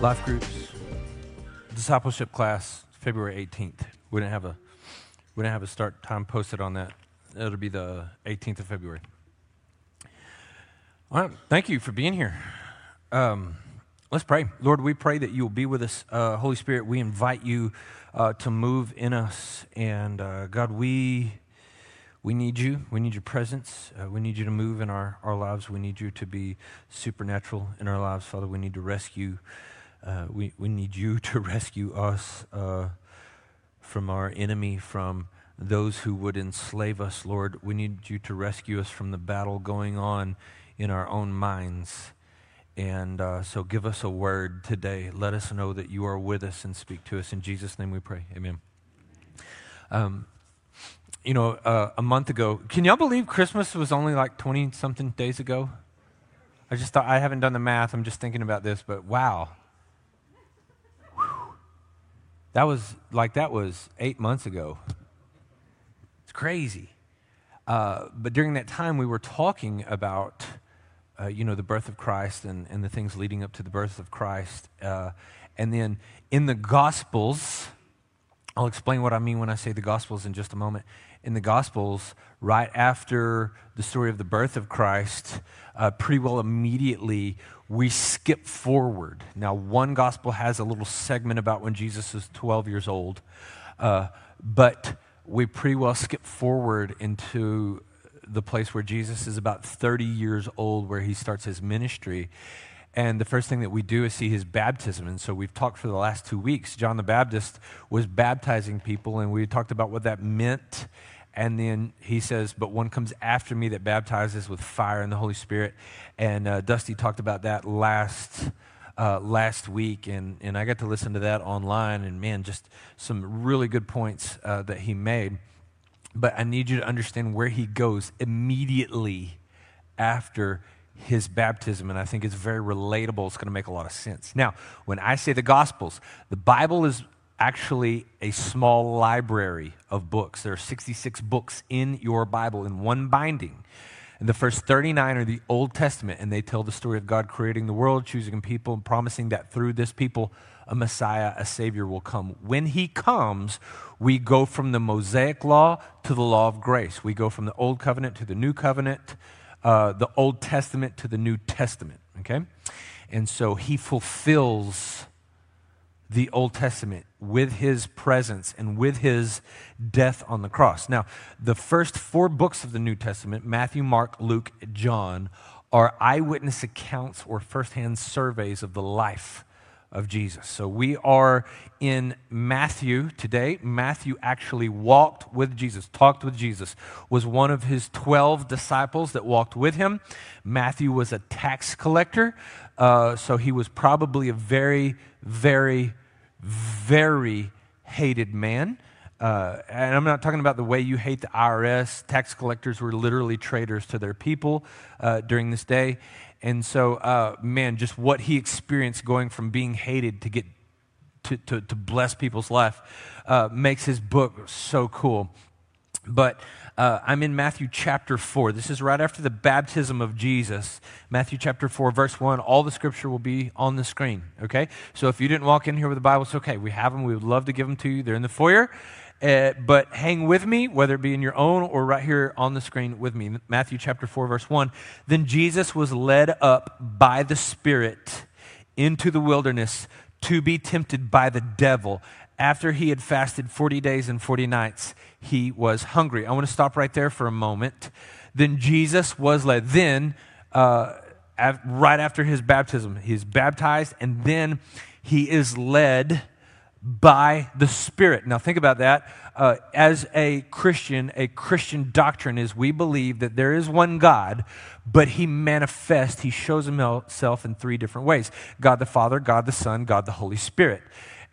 Life groups, discipleship class, February 18th. We didn't have a we didn't have a start time posted on that. It'll be the 18th of February. All right, thank you for being here. Um, let's pray. Lord, we pray that you will be with us. Uh, Holy Spirit, we invite you uh, to move in us. And uh, God, we we need you. We need your presence. Uh, we need you to move in our, our lives. We need you to be supernatural in our lives. Father, we need to rescue. Uh, we, we need you to rescue us uh, from our enemy, from those who would enslave us, Lord. We need you to rescue us from the battle going on in our own minds. And uh, so give us a word today. Let us know that you are with us and speak to us. In Jesus' name we pray. Amen. Um, you know, uh, a month ago. Can y'all believe Christmas was only like 20 something days ago? I just thought, I haven't done the math. I'm just thinking about this, but wow. That was like, that was eight months ago. It's crazy. Uh, but during that time, we were talking about, uh, you know, the birth of Christ and, and the things leading up to the birth of Christ. Uh, and then in the Gospels, I'll explain what I mean when I say the Gospels in just a moment in the Gospels, right after the story of the birth of Christ, uh, pretty well immediately, we skip forward. Now, one Gospel has a little segment about when Jesus is 12 years old, uh, but we pretty well skip forward into the place where Jesus is about 30 years old, where he starts his ministry. And the first thing that we do is see his baptism. And so we've talked for the last two weeks. John the Baptist was baptizing people, and we talked about what that meant. And then he says, But one comes after me that baptizes with fire and the Holy Spirit. And uh, Dusty talked about that last. Uh, last week, and, and I got to listen to that online, and man, just some really good points uh, that he made. But I need you to understand where he goes immediately after his baptism, and I think it's very relatable. It's going to make a lot of sense. Now, when I say the Gospels, the Bible is actually a small library of books. There are 66 books in your Bible in one binding. And the first 39 are the Old Testament, and they tell the story of God creating the world, choosing people, and promising that through this people, a Messiah, a Savior will come. When He comes, we go from the Mosaic law to the law of grace. We go from the Old Covenant to the New Covenant uh, the Old Testament to the New Testament, okay? And so he fulfills the Old Testament with his presence and with his death on the cross. Now, the first four books of the New Testament Matthew, Mark, Luke, John are eyewitness accounts or firsthand surveys of the life of Jesus. So we are in Matthew today. Matthew actually walked with Jesus, talked with Jesus, was one of his 12 disciples that walked with him. Matthew was a tax collector, uh, so he was probably a very, very, very hated man. Uh, and I'm not talking about the way you hate the IRS. Tax collectors were literally traitors to their people uh, during this day. And so, uh, man, just what he experienced going from being hated to get to, to, to bless people's life uh, makes his book so cool. But uh, I'm in Matthew chapter 4. This is right after the baptism of Jesus. Matthew chapter 4, verse 1. All the scripture will be on the screen, okay? So if you didn't walk in here with the Bible, it's okay. We have them. We would love to give them to you. They're in the foyer. Uh, but hang with me, whether it be in your own or right here on the screen with me. Matthew chapter 4, verse 1. Then Jesus was led up by the Spirit into the wilderness to be tempted by the devil. After he had fasted 40 days and 40 nights, he was hungry. I want to stop right there for a moment. Then Jesus was led. Then, uh, right after his baptism, he's baptized, and then he is led by the Spirit. Now, think about that. Uh, as a Christian, a Christian doctrine is we believe that there is one God, but He manifests, He shows Himself in three different ways God the Father, God the Son, God the Holy Spirit.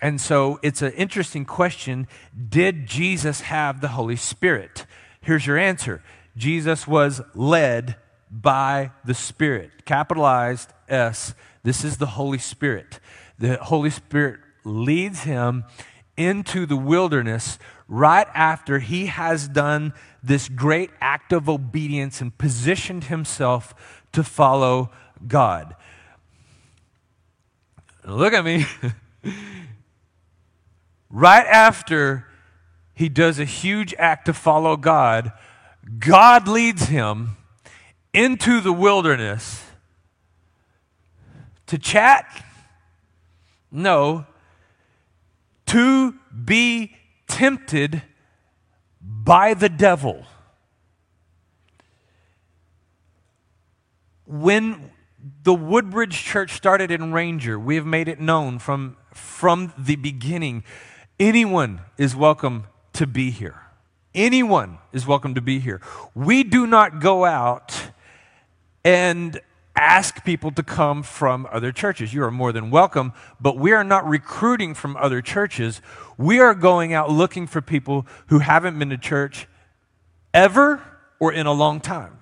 And so it's an interesting question Did Jesus have the Holy Spirit? Here's your answer Jesus was led by the Spirit. Capitalized S. This is the Holy Spirit. The Holy Spirit leads him into the wilderness right after he has done this great act of obedience and positioned himself to follow God. look at me. right after he does a huge act to follow God, God leads him into the wilderness to chat? No, to be tempted by the devil. When the Woodbridge Church started in Ranger, we have made it known from, from the beginning anyone is welcome to be here. Anyone is welcome to be here. We do not go out and ask people to come from other churches. You are more than welcome, but we are not recruiting from other churches. We are going out looking for people who haven't been to church ever or in a long time.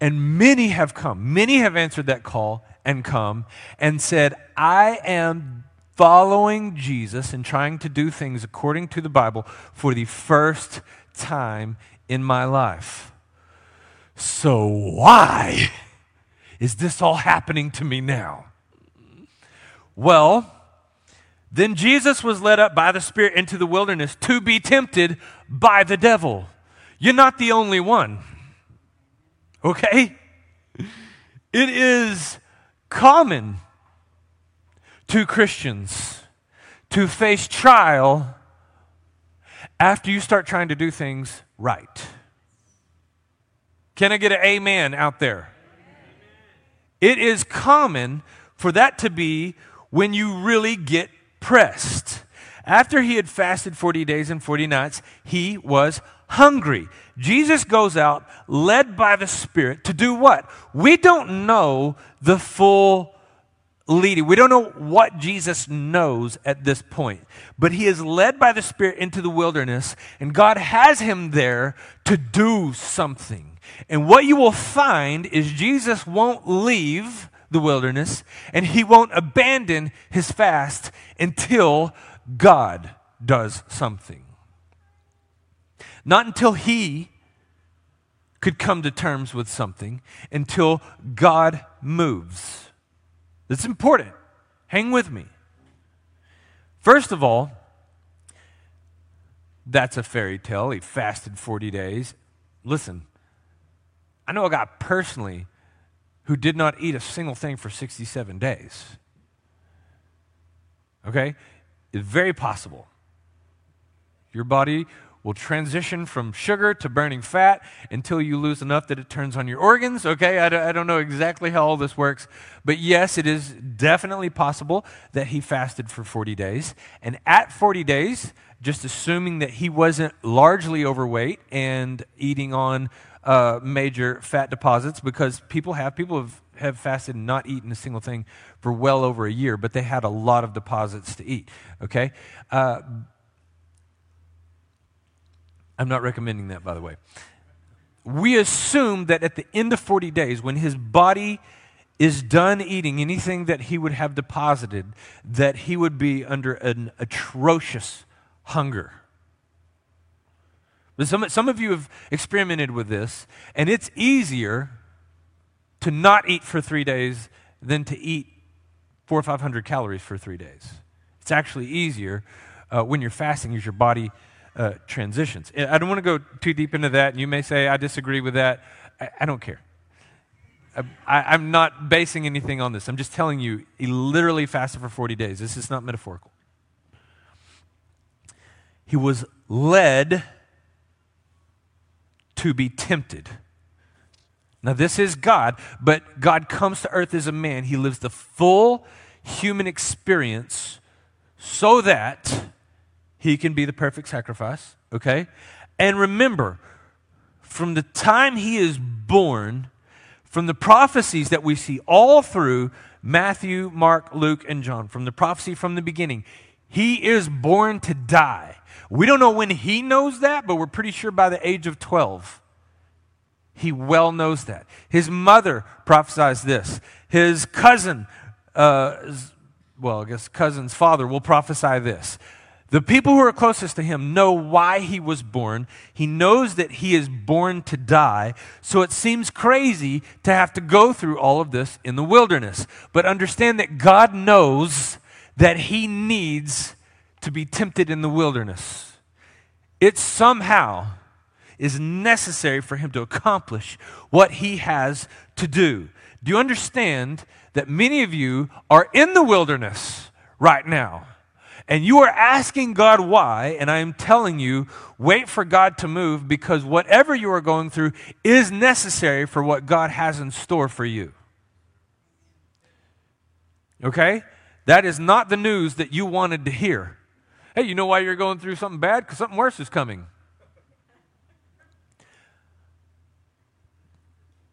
And many have come, many have answered that call and come and said, I am following Jesus and trying to do things according to the Bible for the first time in my life. So, why is this all happening to me now? Well, then Jesus was led up by the Spirit into the wilderness to be tempted by the devil. You're not the only one, okay? It is common to Christians to face trial after you start trying to do things right. Can I get an amen out there? It is common for that to be when you really get pressed. After he had fasted 40 days and 40 nights, he was hungry. Jesus goes out led by the Spirit to do what? We don't know the full leading. We don't know what Jesus knows at this point, but he is led by the Spirit into the wilderness, and God has him there to do something. And what you will find is Jesus won't leave the wilderness and he won't abandon his fast until God does something. Not until he could come to terms with something, until God moves. That's important. Hang with me. First of all, that's a fairy tale. He fasted 40 days. Listen, I know a guy personally who did not eat a single thing for 67 days. Okay? It's very possible. Your body will transition from sugar to burning fat until you lose enough that it turns on your organs. Okay, I, I don't know exactly how all this works, but yes, it is definitely possible that he fasted for 40 days. And at 40 days, just assuming that he wasn't largely overweight and eating on uh, major fat deposits because people have people have, have fasted and not eaten a single thing for well over a year, but they had a lot of deposits to eat. Okay, uh, I'm not recommending that, by the way. We assume that at the end of 40 days, when his body is done eating anything that he would have deposited, that he would be under an atrocious hunger. Some, some of you have experimented with this, and it's easier to not eat for three days than to eat four or five hundred calories for three days. It's actually easier uh, when you're fasting as your body uh, transitions. I don't want to go too deep into that, and you may say, I disagree with that. I, I don't care. I, am not basing anything on this. I'm just telling you, he literally fasted for 40 days. This is not metaphorical. He was led to be tempted. Now, this is God, but God comes to earth as a man. He lives the full human experience so that he can be the perfect sacrifice, okay? And remember, from the time he is born, from the prophecies that we see all through Matthew, Mark, Luke, and John, from the prophecy from the beginning, he is born to die. We don't know when he knows that, but we're pretty sure by the age of 12. He well knows that. His mother prophesies this. His cousin, uh, well, I guess cousin's father will prophesy this The people who are closest to him know why he was born. He knows that he is born to die. So it seems crazy to have to go through all of this in the wilderness. But understand that God knows that he needs to be tempted in the wilderness. It somehow is necessary for him to accomplish what he has to do. Do you understand that many of you are in the wilderness right now? and you are asking God why, and I am telling you, wait for God to move because whatever you are going through is necessary for what God has in store for you. Okay? That is not the news that you wanted to hear. Hey, you know why you're going through something bad? Because something worse is coming.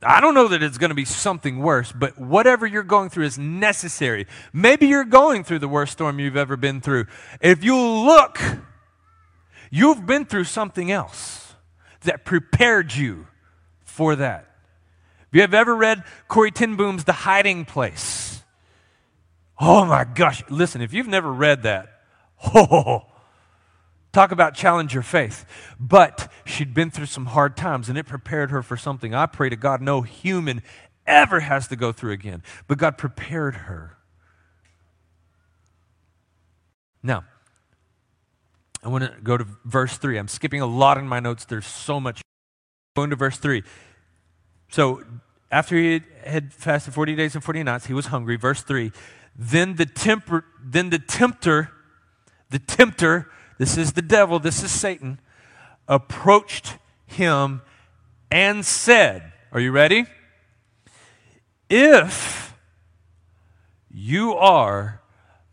I don't know that it's going to be something worse, but whatever you're going through is necessary. Maybe you're going through the worst storm you've ever been through. If you look, you've been through something else that prepared you for that. If you have ever read Corrie ten Boom's The Hiding Place? Oh my gosh. Listen, if you've never read that, oh, Talk about challenge your faith. But she'd been through some hard times and it prepared her for something. I pray to God no human ever has to go through again. But God prepared her. Now, I want to go to verse 3. I'm skipping a lot in my notes. There's so much. Going to verse 3. So, after he had fasted 40 days and 40 nights, he was hungry. Verse 3. Then the, temper, then the tempter, the tempter, this is the devil, this is Satan, approached him and said, Are you ready? If you are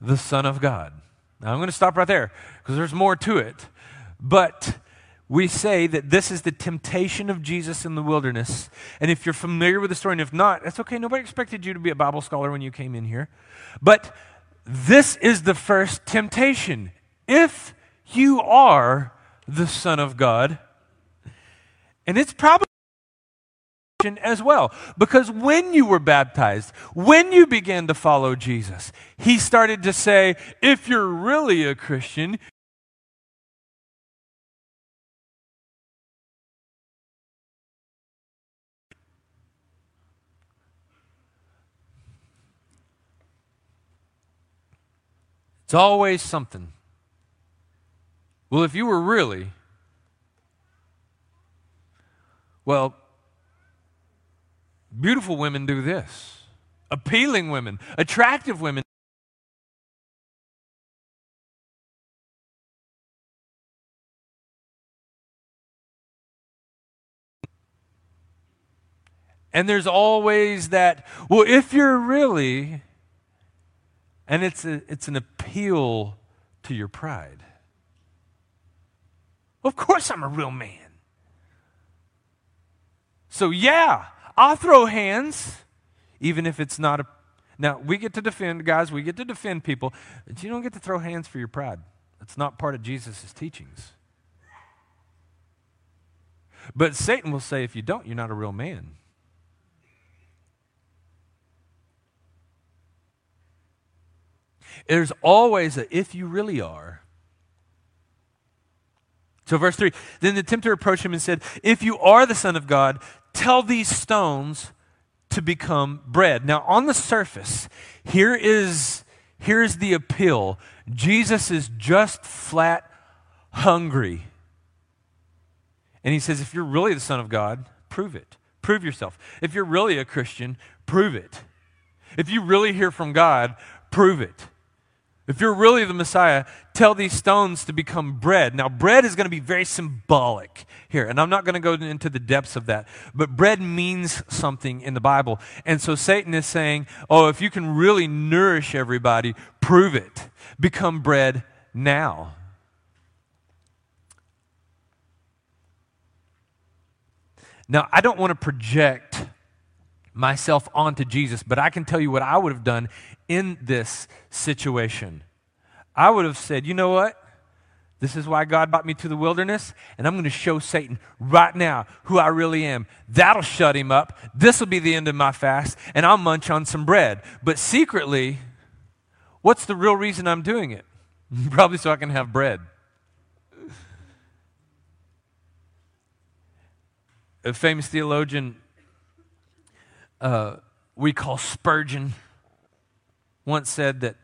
the Son of God. Now I'm going to stop right there because there's more to it. But we say that this is the temptation of Jesus in the wilderness. And if you're familiar with the story, and if not, that's okay. Nobody expected you to be a Bible scholar when you came in here. But this is the first temptation. If you are the Son of God. And it's probably as well. Because when you were baptized, when you began to follow Jesus, he started to say, if you're really a Christian, it's always something. Well, if you were really, well, beautiful women do this, appealing women, attractive women. And there's always that, well, if you're really, and it's, a, it's an appeal to your pride. Of course, I'm a real man. So, yeah, I'll throw hands, even if it's not a. Now, we get to defend, guys, we get to defend people, but you don't get to throw hands for your pride. That's not part of Jesus' teachings. But Satan will say, if you don't, you're not a real man. There's always a if you really are so, verse 3 Then the tempter approached him and said, If you are the Son of God, tell these stones to become bread. Now, on the surface, here is, here is the appeal Jesus is just flat hungry. And he says, If you're really the Son of God, prove it. Prove yourself. If you're really a Christian, prove it. If you really hear from God, prove it. If you're really the Messiah, tell these stones to become bread. Now, bread is going to be very symbolic here, and I'm not going to go into the depths of that. But bread means something in the Bible. And so Satan is saying, oh, if you can really nourish everybody, prove it. Become bread now. Now, I don't want to project myself onto Jesus, but I can tell you what I would have done in this situation. I would have said, you know what? This is why God brought me to the wilderness, and I'm going to show Satan right now who I really am. That'll shut him up. This will be the end of my fast, and I'll munch on some bread. But secretly, what's the real reason I'm doing it? Probably so I can have bread. A famous theologian uh, we call Spurgeon once said that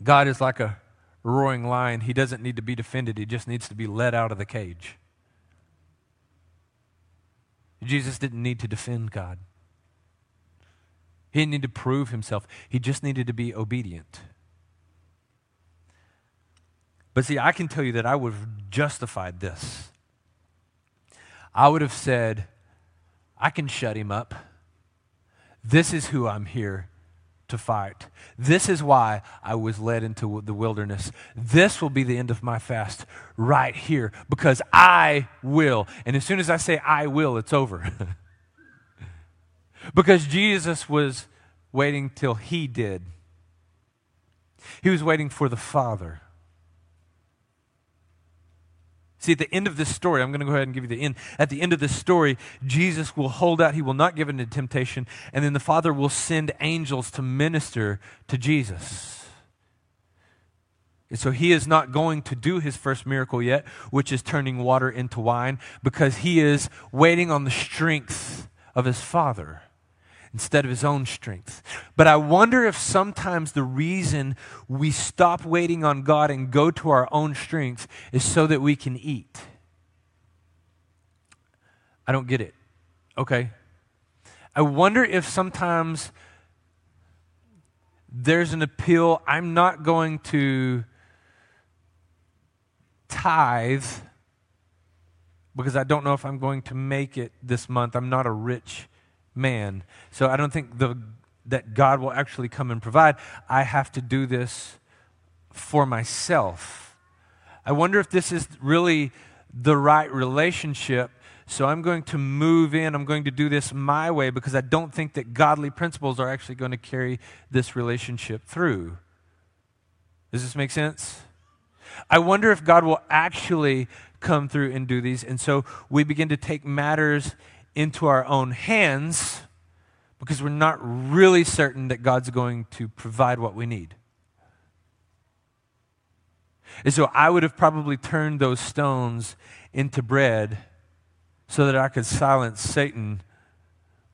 God is like a roaring lion. He doesn't need to be defended, he just needs to be let out of the cage. Jesus didn't need to defend God. He didn't need to prove himself. He just needed to be obedient. But see, I can tell you that I would have justified this. I would have said, I can shut him up. This is who I'm here to fight. This is why I was led into the wilderness. This will be the end of my fast right here because I will. And as soon as I say I will, it's over. because Jesus was waiting till he did. He was waiting for the Father. See, at the end of this story, I'm going to go ahead and give you the end. At the end of this story, Jesus will hold out. He will not give into temptation. And then the Father will send angels to minister to Jesus. And so he is not going to do his first miracle yet, which is turning water into wine, because he is waiting on the strength of his Father instead of his own strength. But I wonder if sometimes the reason we stop waiting on God and go to our own strength is so that we can eat. I don't get it. Okay. I wonder if sometimes there's an appeal. I'm not going to tithe because I don't know if I'm going to make it this month. I'm not a rich man. So I don't think the, that God will actually come and provide. I have to do this for myself. I wonder if this is really the right relationship. So I'm going to move in. I'm going to do this my way because I don't think that godly principles are actually going to carry this relationship through. Does this make sense? I wonder if God will actually come through and do these. And so we begin to take matters into our own hands because we're not really certain that God's going to provide what we need. And so I would have probably turned those stones into bread so that I could silence Satan.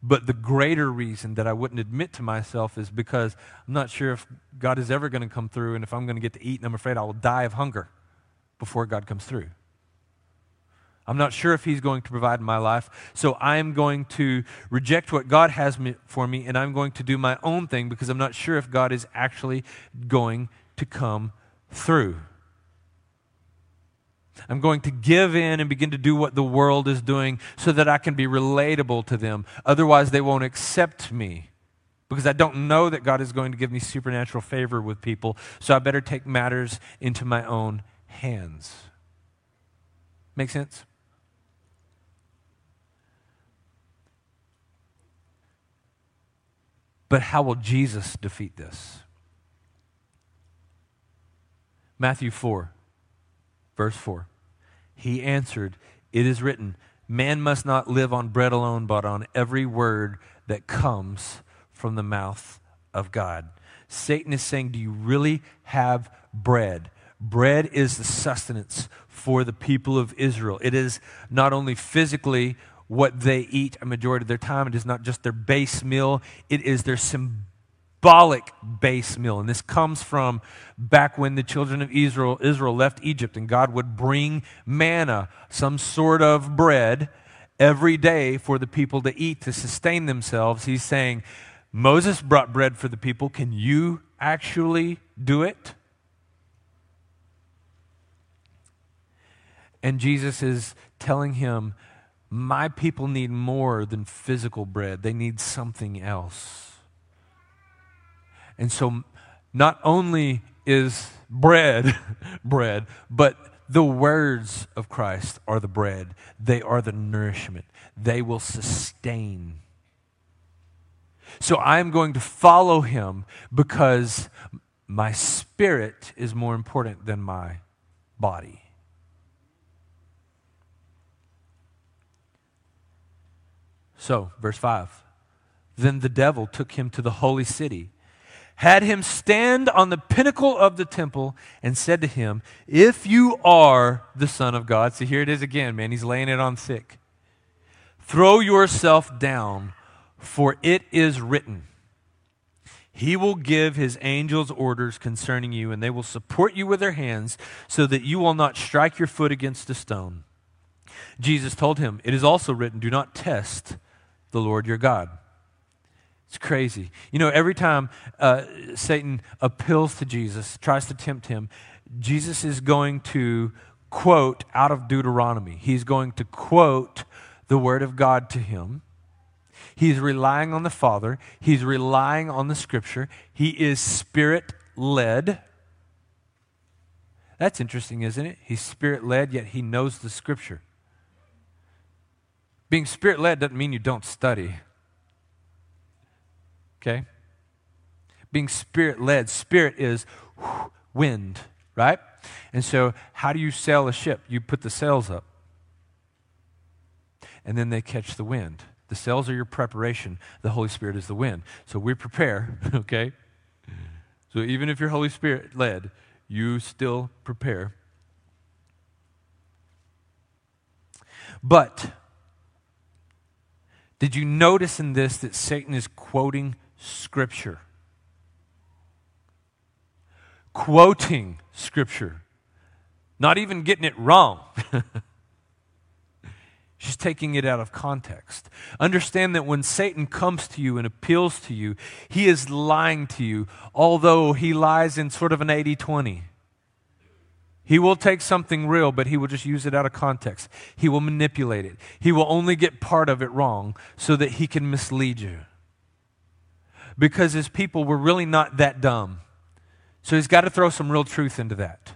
But the greater reason that I wouldn't admit to myself is because I'm not sure if God is ever going to come through and if I'm going to get to eat, and I'm afraid I will die of hunger before God comes through. I'm not sure if He's going to provide in my life. So I'm going to reject what God has for me and I'm going to do my own thing because I'm not sure if God is actually going to come through. I'm going to give in and begin to do what the world is doing so that I can be relatable to them. Otherwise, they won't accept me because I don't know that God is going to give me supernatural favor with people. So I better take matters into my own hands. Make sense? But how will Jesus defeat this? Matthew 4, verse 4. He answered, It is written, Man must not live on bread alone, but on every word that comes from the mouth of God. Satan is saying, Do you really have bread? Bread is the sustenance for the people of Israel. It is not only physically what they eat a majority of their time. It is not just their base meal, it is their symbolic base meal. And this comes from back when the children of Israel, Israel left Egypt and God would bring manna, some sort of bread, every day for the people to eat to sustain themselves. He's saying, Moses brought bread for the people. Can you actually do it? And Jesus is telling him, my people need more than physical bread, they need something else. And so, not only is bread bread, but the words of Christ are the bread, they are the nourishment, they will sustain. So, I'm going to follow him because my spirit is more important than my body. So, verse 5 Then the devil took him to the holy city had him stand on the pinnacle of the temple and said to him, If you are the Son of God, see, here it is again, man, he's laying it on thick. Throw yourself down, for it is written, He will give His angels orders concerning you, and they will support you with their hands, so that you will not strike your foot against a stone. Jesus told him, It is also written, Do not test the Lord your God. It's crazy. You know, every time uh, Satan appeals to Jesus, tries to tempt him, Jesus is going to quote out of Deuteronomy. He's going to quote the Word of God to him. He's relying on the Father, he's relying on the Scripture. He is spirit led. That's interesting, isn't it? He's spirit led, yet he knows the Scripture. Being spirit led doesn't mean you don't study. Okay? Being spirit led. Spirit is wind, right? And so, how do you sail a ship? You put the sails up, and then they catch the wind. The sails are your preparation, the Holy Spirit is the wind. So, we prepare, okay? So, even if you're Holy Spirit led, you still prepare. But, did you notice in this that Satan is quoting Scripture. Quoting Scripture. Not even getting it wrong. She's taking it out of context. Understand that when Satan comes to you and appeals to you, he is lying to you, although he lies in sort of an 80 20. He will take something real, but he will just use it out of context. He will manipulate it. He will only get part of it wrong so that he can mislead you because his people were really not that dumb. So he's got to throw some real truth into that.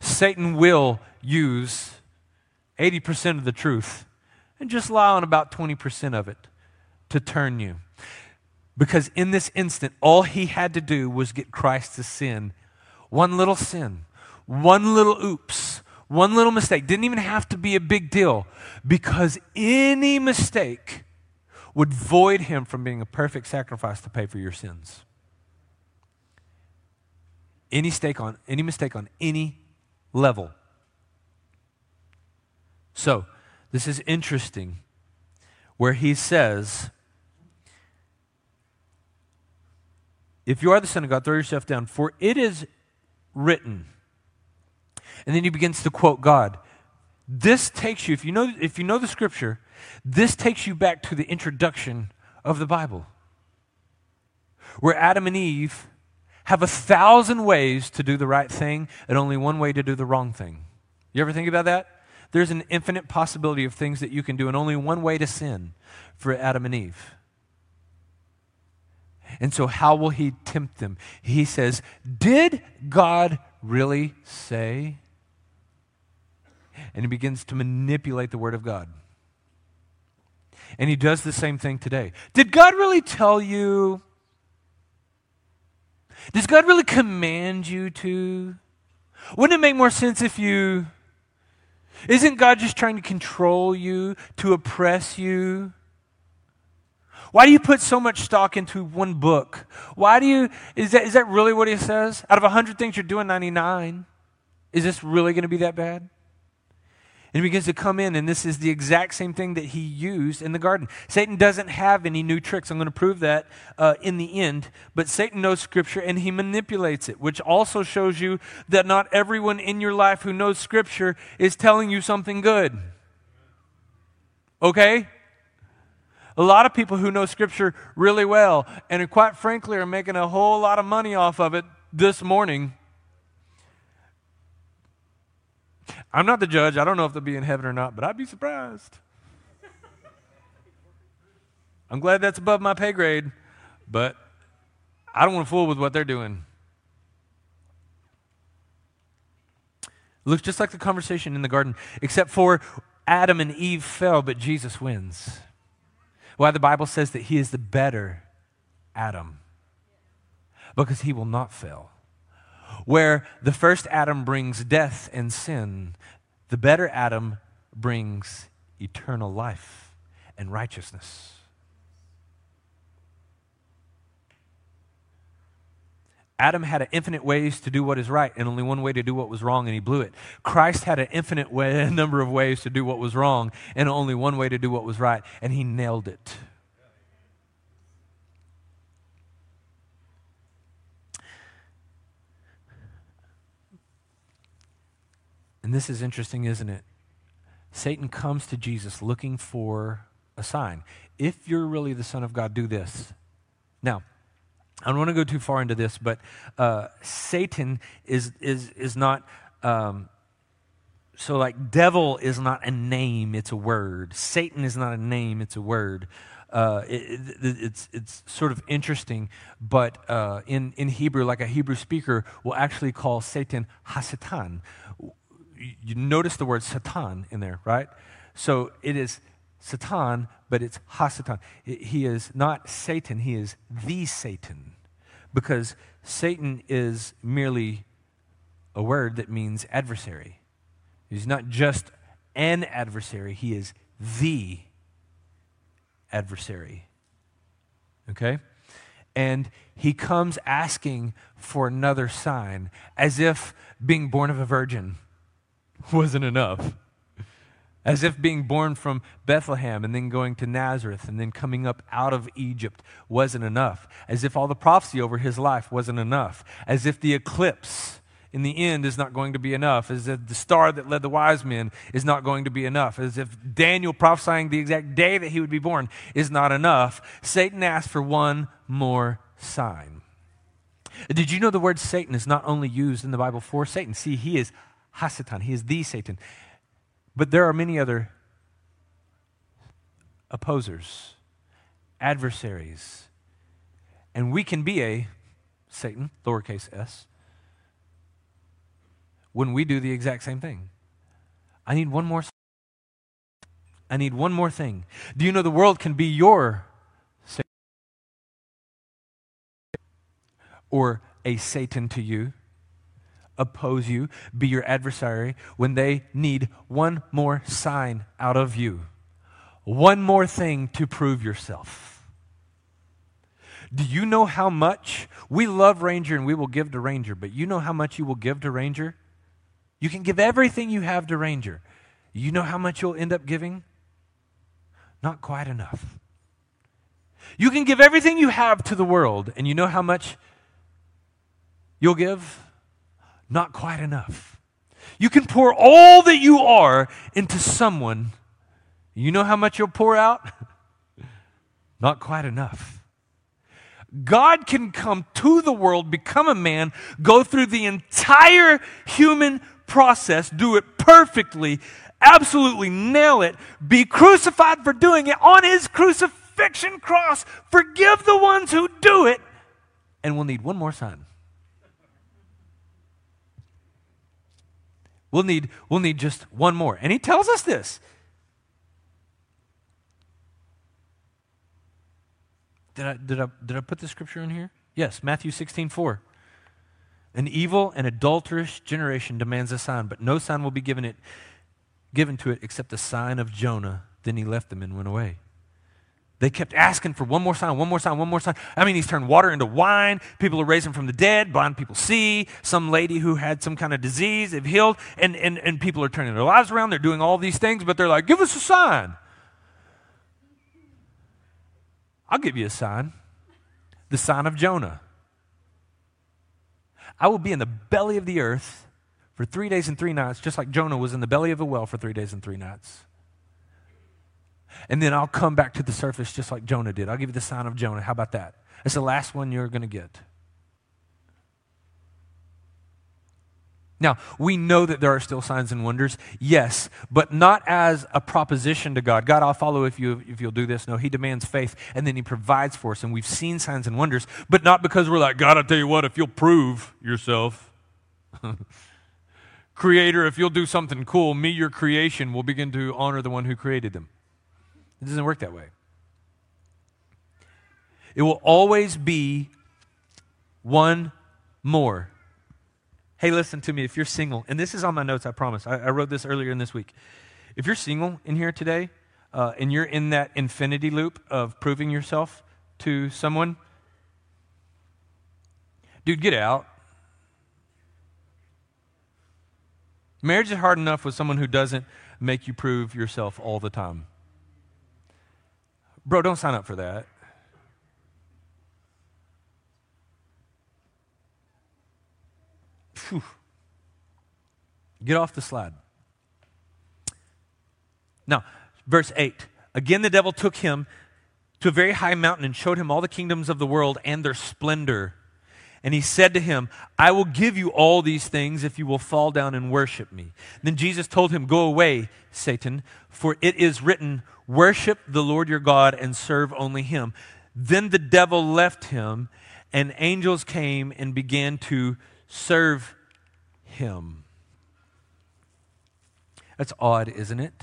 Satan will use 80% of the truth and just lie on about 20% of it to turn you. Because in this instant, all he had to do was get Christ to sin. One little sin, one little oops, one little mistake. Didn't even have to be a big deal because any mistake would void him from being a perfect sacrifice to pay for your sins. Any mistake on any mistake on any level. So, this is interesting where he says, If you are the Son of God, throw yourself down, for it is written. And then he begins to quote God. This takes you, if you know, if you know the scripture, this takes you back to the introduction of the Bible, where Adam and Eve have a thousand ways to do the right thing and only one way to do the wrong thing. You ever think about that? There's an infinite possibility of things that you can do and only one way to sin for Adam and Eve. And so, how will he tempt them? He says, Did God really say? And he begins to manipulate the Word of God. And he does the same thing today. Did God really tell you? Does God really command you to? Wouldn't it make more sense if you. Isn't God just trying to control you, to oppress you? Why do you put so much stock into one book? Why do you, is that, is that really what he says? Out of 100 things, you're doing 99. Is this really going to be that bad? And he begins to come in, and this is the exact same thing that he used in the garden. Satan doesn't have any new tricks. I'm going to prove that uh, in the end. But Satan knows Scripture, and he manipulates it, which also shows you that not everyone in your life who knows Scripture is telling you something good. Okay? A lot of people who know Scripture really well, and quite frankly are making a whole lot of money off of it this morning I'm not the judge. I don't know if they'll be in heaven or not, but I'd be surprised. I'm glad that's above my pay grade, but I don't want to fool with what they're doing. It looks just like the conversation in the garden, except for Adam and Eve fell, but Jesus wins. Why the Bible says that he is the better Adam, because he will not fail. Where the first Adam brings death and sin, the better Adam brings eternal life and righteousness. Adam had infinite ways to do what is right and only one way to do what was wrong, and he blew it. Christ had an infinite way, a number of ways to do what was wrong and only one way to do what was right, and he nailed it. And this is interesting, isn't it? Satan comes to Jesus looking for a sign. If you're really the Son of God, do this. Now, I don't want to go too far into this, but uh, Satan is, is, is not, um, so like devil is not a name, it's a word. Satan is not a name, it's a word. Uh, it, it, it's, it's sort of interesting, but uh, in, in Hebrew, like a Hebrew speaker will actually call Satan Hasatan. You notice the word Satan in there, right? So it is Satan, but it's Hasatan. He is not Satan, he is the Satan. Because Satan is merely a word that means adversary. He's not just an adversary, he is the adversary. Okay? And he comes asking for another sign, as if being born of a virgin wasn't enough. As if being born from Bethlehem and then going to Nazareth and then coming up out of Egypt wasn't enough. As if all the prophecy over his life wasn't enough. As if the eclipse in the end is not going to be enough. As if the star that led the wise men is not going to be enough. As if Daniel prophesying the exact day that he would be born is not enough. Satan asked for one more sign. Did you know the word Satan is not only used in the Bible for Satan? See, he is Hasatan, he is the Satan. But there are many other opposers, adversaries. And we can be a Satan, lowercase s, when we do the exact same thing. I need one more. I need one more thing. Do you know the world can be your Satan? Or a Satan to you? Oppose you, be your adversary, when they need one more sign out of you, one more thing to prove yourself. Do you know how much we love Ranger and we will give to Ranger, but you know how much you will give to Ranger? You can give everything you have to Ranger. You know how much you'll end up giving? Not quite enough. You can give everything you have to the world, and you know how much you'll give? Not quite enough. You can pour all that you are into someone. You know how much you'll pour out? not quite enough. God can come to the world, become a man, go through the entire human process, do it perfectly, absolutely nail it, be crucified for doing it on his crucifixion cross, forgive the ones who do it, and we'll need one more sign. We'll need, we'll need just one more. And he tells us this. Did I, did I, did I put the scripture in here? Yes, Matthew 16, 4. An evil and adulterous generation demands a sign, but no sign will be given, it, given to it except the sign of Jonah. Then he left them and went away. They kept asking for one more sign, one more sign, one more sign. I mean, he's turned water into wine. People are raising from the dead. Blind people see. Some lady who had some kind of disease, they've healed. And, and, and people are turning their lives around. They're doing all these things, but they're like, give us a sign. I'll give you a sign the sign of Jonah. I will be in the belly of the earth for three days and three nights, just like Jonah was in the belly of a well for three days and three nights. And then I'll come back to the surface just like Jonah did. I'll give you the sign of Jonah. How about that? It's the last one you're going to get. Now, we know that there are still signs and wonders, yes, but not as a proposition to God. God, I'll follow if, you, if you'll do this. No, He demands faith, and then He provides for us. And we've seen signs and wonders, but not because we're like, God, I'll tell you what, if you'll prove yourself, Creator, if you'll do something cool, me, your creation, will begin to honor the one who created them. It doesn't work that way. It will always be one more. Hey, listen to me. If you're single, and this is on my notes, I promise. I, I wrote this earlier in this week. If you're single in here today, uh, and you're in that infinity loop of proving yourself to someone, Dude, get out. Marriage is hard enough with someone who doesn't make you prove yourself all the time. Bro, don't sign up for that. Get off the slide. Now, verse 8. Again, the devil took him to a very high mountain and showed him all the kingdoms of the world and their splendor. And he said to him, I will give you all these things if you will fall down and worship me. Then Jesus told him, Go away, Satan, for it is written, Worship the Lord your God and serve only him. Then the devil left him, and angels came and began to serve him. That's odd, isn't it?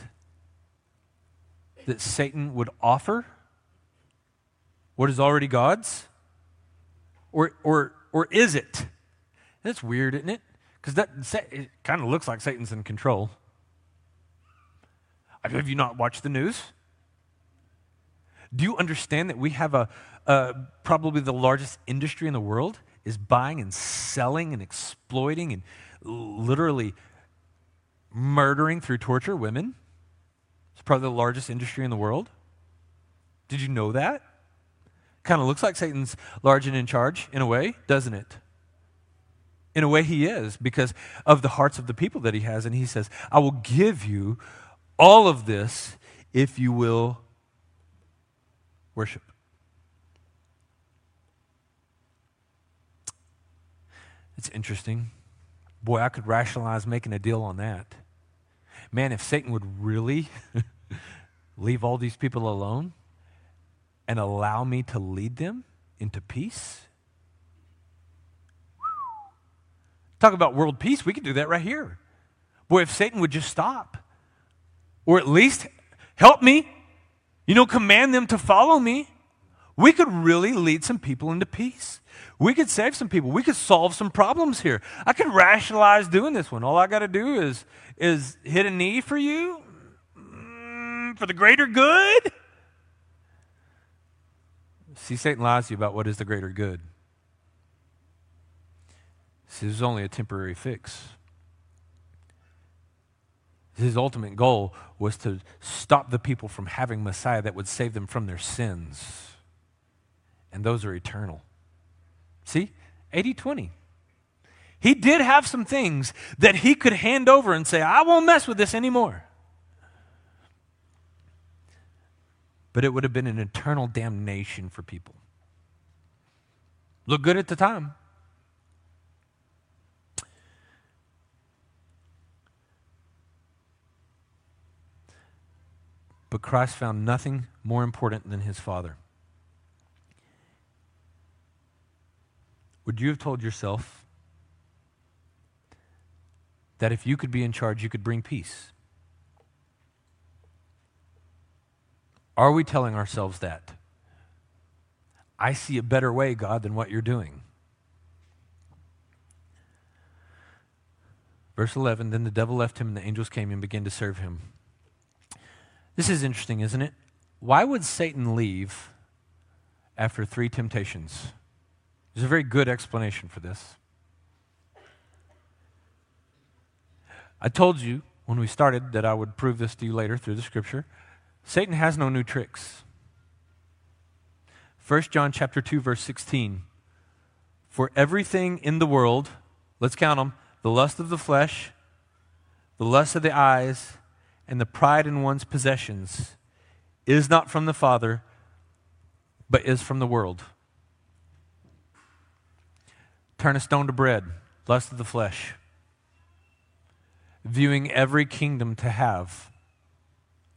That Satan would offer what is already God's? Or, or, or is it? That's weird, isn't it? Because that it kind of looks like Satan's in control. Have you not watched the news? Do you understand that we have a, uh, probably the largest industry in the world is buying and selling and exploiting and literally murdering through torture women? It's probably the largest industry in the world. Did you know that? Kind of looks like Satan's large and in charge in a way, doesn't it? In a way, he is because of the hearts of the people that he has. And he says, I will give you all of this if you will worship. It's interesting. Boy, I could rationalize making a deal on that. Man, if Satan would really leave all these people alone, and allow me to lead them into peace? Talk about world peace. We could do that right here. Boy, if Satan would just stop, or at least help me, you know, command them to follow me, we could really lead some people into peace. We could save some people. We could solve some problems here. I could rationalize doing this one. All I got to do is, is hit a knee for you mm, for the greater good. See, Satan lies to you about what is the greater good. See, this is only a temporary fix. His ultimate goal was to stop the people from having Messiah that would save them from their sins. And those are eternal. See? 80 20. He did have some things that he could hand over and say, I won't mess with this anymore. But it would have been an eternal damnation for people. Look good at the time. But Christ found nothing more important than his Father. Would you have told yourself that if you could be in charge, you could bring peace? Are we telling ourselves that? I see a better way, God, than what you're doing. Verse 11 Then the devil left him, and the angels came and began to serve him. This is interesting, isn't it? Why would Satan leave after three temptations? There's a very good explanation for this. I told you when we started that I would prove this to you later through the scripture. Satan has no new tricks. 1 John chapter 2 verse 16. For everything in the world, let's count them, the lust of the flesh, the lust of the eyes, and the pride in one's possessions is not from the Father, but is from the world. Turn a stone to bread, lust of the flesh. Viewing every kingdom to have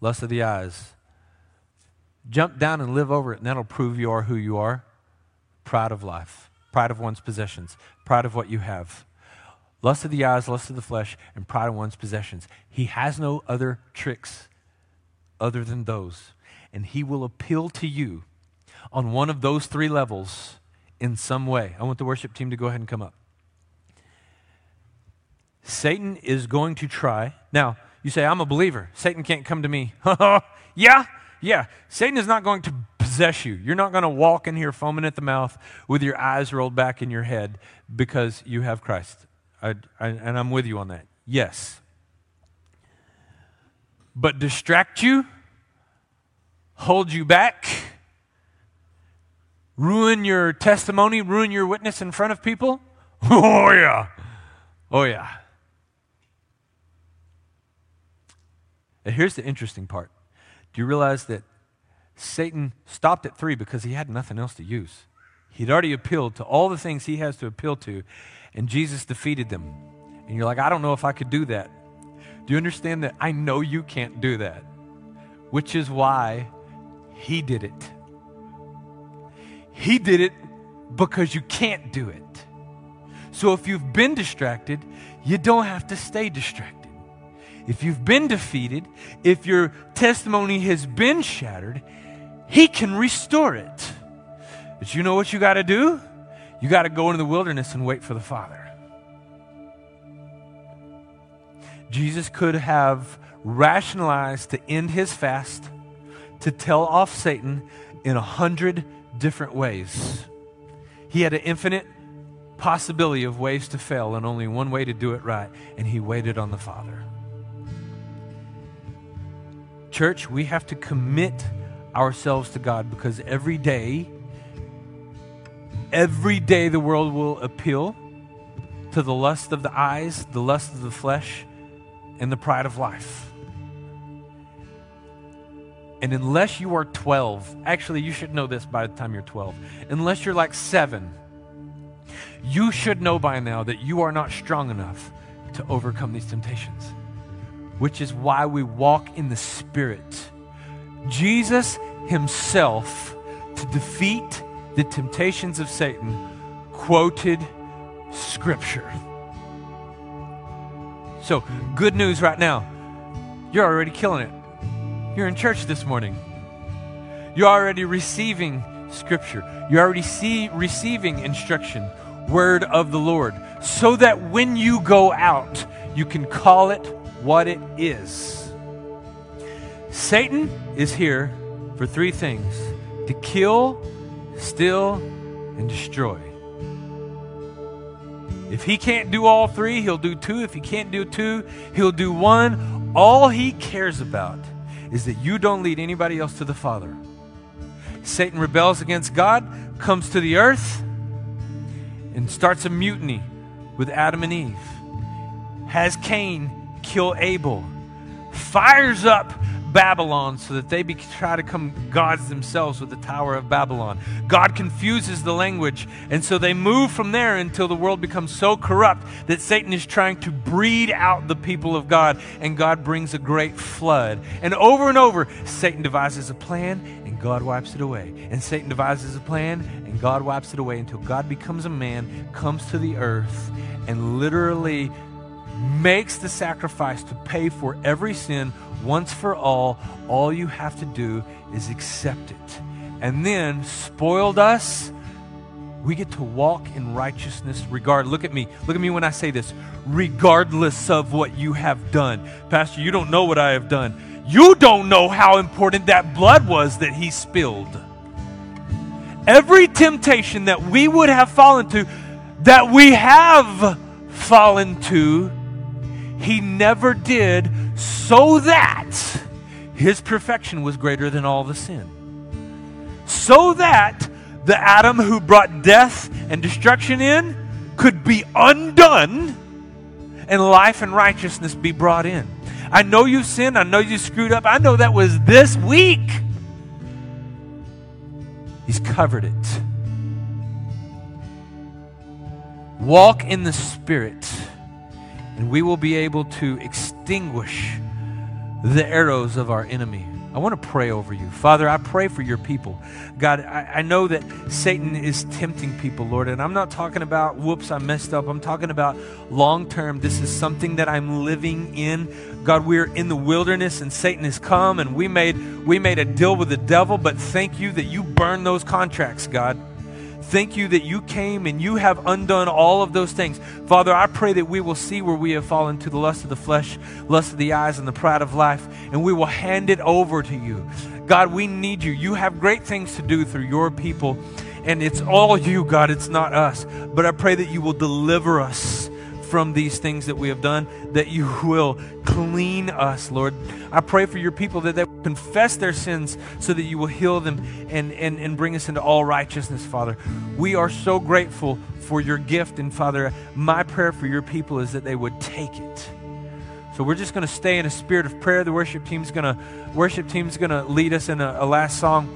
lust of the eyes. Jump down and live over it, and that'll prove you are who you are. Pride of life, pride of one's possessions, pride of what you have. Lust of the eyes, lust of the flesh, and pride of one's possessions. He has no other tricks other than those. And he will appeal to you on one of those three levels in some way. I want the worship team to go ahead and come up. Satan is going to try. Now, you say, I'm a believer. Satan can't come to me. yeah, yeah. Satan is not going to possess you. You're not going to walk in here foaming at the mouth with your eyes rolled back in your head because you have Christ. I, I, and I'm with you on that. Yes. But distract you, hold you back, ruin your testimony, ruin your witness in front of people? Oh, yeah. Oh, yeah. And here's the interesting part. Do you realize that Satan stopped at three because he had nothing else to use? He'd already appealed to all the things he has to appeal to, and Jesus defeated them. And you're like, I don't know if I could do that. Do you understand that I know you can't do that? Which is why he did it. He did it because you can't do it. So if you've been distracted, you don't have to stay distracted if you've been defeated, if your testimony has been shattered, He can restore it. But you know what you got to do? You got to go into the wilderness and wait for the Father. Jesus could have rationalized to end his fast, to tell off Satan in a hundred different ways. He had an infinite possibility of ways to fail and only one way to do it right, and he waited on the Father. Church, we have to commit ourselves to God because every day, every day the world will appeal to the lust of the eyes, the lust of the flesh, and the pride of life. And unless you are 12, actually, you should know this by the time you're 12. Unless you're like seven, you should know by now that you are not strong enough to overcome these temptations which is why we walk in the Spirit. Jesus himself, to defeat the temptations of Satan, quoted Scripture. So, good news right now. You're already killing it. You're in church this morning. You're already receiving Scripture. You're already see, receiving instruction, word of the Lord, so that when you go out, you can call it what it is. Satan is here for three things to kill, steal, and destroy. If he can't do all three, he'll do two. If he can't do two, he'll do one. All he cares about is that you don't lead anybody else to the Father. Satan rebels against God, comes to the earth, and starts a mutiny with Adam and Eve. Has Cain kill Abel, fires up Babylon so that they be, try to come gods themselves with the Tower of Babylon. God confuses the language, and so they move from there until the world becomes so corrupt that Satan is trying to breed out the people of God, and God brings a great flood. And over and over, Satan devises a plan, and God wipes it away. And Satan devises a plan, and God wipes it away until God becomes a man, comes to the earth, and literally makes the sacrifice to pay for every sin once for all. All you have to do is accept it. And then, spoiled us, we get to walk in righteousness regard look at me look at me when i say this regardless of what you have done pastor you don't know what i have done you don't know how important that blood was that he spilled every temptation that we would have fallen to that we have fallen to he never did so that his perfection was greater than all the sin. So that the Adam who brought death and destruction in could be undone and life and righteousness be brought in. I know you sinned. I know you screwed up. I know that was this week. He's covered it. Walk in the Spirit and we will be able to extinguish the arrows of our enemy. I want to pray over you. Father, I pray for your people. God, I, I, know that Satan is tempting people, Lord, and I'm not talking about, whoops, I messed up. I'm talking about long term. This is something that I'm living in. God, we're in the wilderness and Satan has come and we made we made a deal with the devil, but thank you that you burned those contracts, God. Thank you that you came and you have undone all of those things. Father, I pray that we will see where we have fallen to the lust of the flesh, lust of the eyes, and the pride of life, and we will hand it over to you. God, we need you. You have great things to do through your people, and it's all you, God. It's not us. But I pray that you will deliver us from these things that we have done, that you will clean us, Lord. I pray for your people that they will confess their sins so that you will heal them and, and, and bring us into all righteousness, Father. We are so grateful for your gift, and Father, my prayer for your people is that they would take it. So we're just going to stay in a spirit of prayer. The worship team's going to worship team's going to lead us in a, a last song,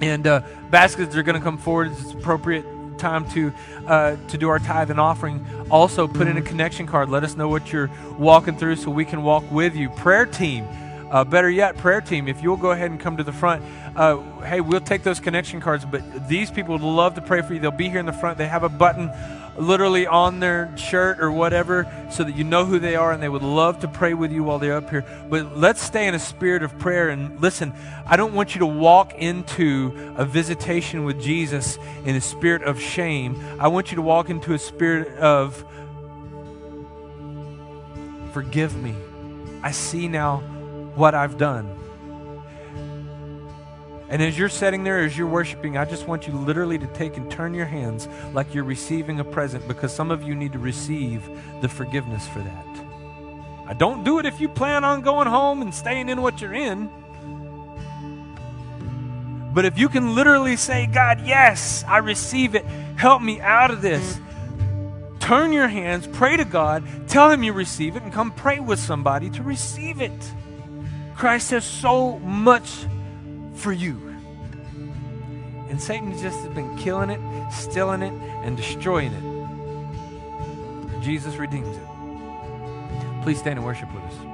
and uh, baskets are going to come forward. as It's appropriate time to uh, to do our tithe and offering. Also, put in a connection card. Let us know what you're walking through, so we can walk with you. Prayer team. Uh, better yet, prayer team, if you'll go ahead and come to the front, uh, hey, we'll take those connection cards. But these people would love to pray for you. They'll be here in the front. They have a button literally on their shirt or whatever so that you know who they are and they would love to pray with you while they're up here. But let's stay in a spirit of prayer. And listen, I don't want you to walk into a visitation with Jesus in a spirit of shame. I want you to walk into a spirit of forgive me. I see now what I've done. And as you're sitting there, as you're worshiping, I just want you literally to take and turn your hands like you're receiving a present because some of you need to receive the forgiveness for that. I don't do it if you plan on going home and staying in what you're in. But if you can literally say, God, yes, I receive it, help me out of this. Turn your hands, pray to God, tell Him you receive it, and come pray with somebody to receive it. Christ has so much for you. And Satan just has been killing it, stealing it, and destroying it. Jesus redeems it. Please stand and worship with us.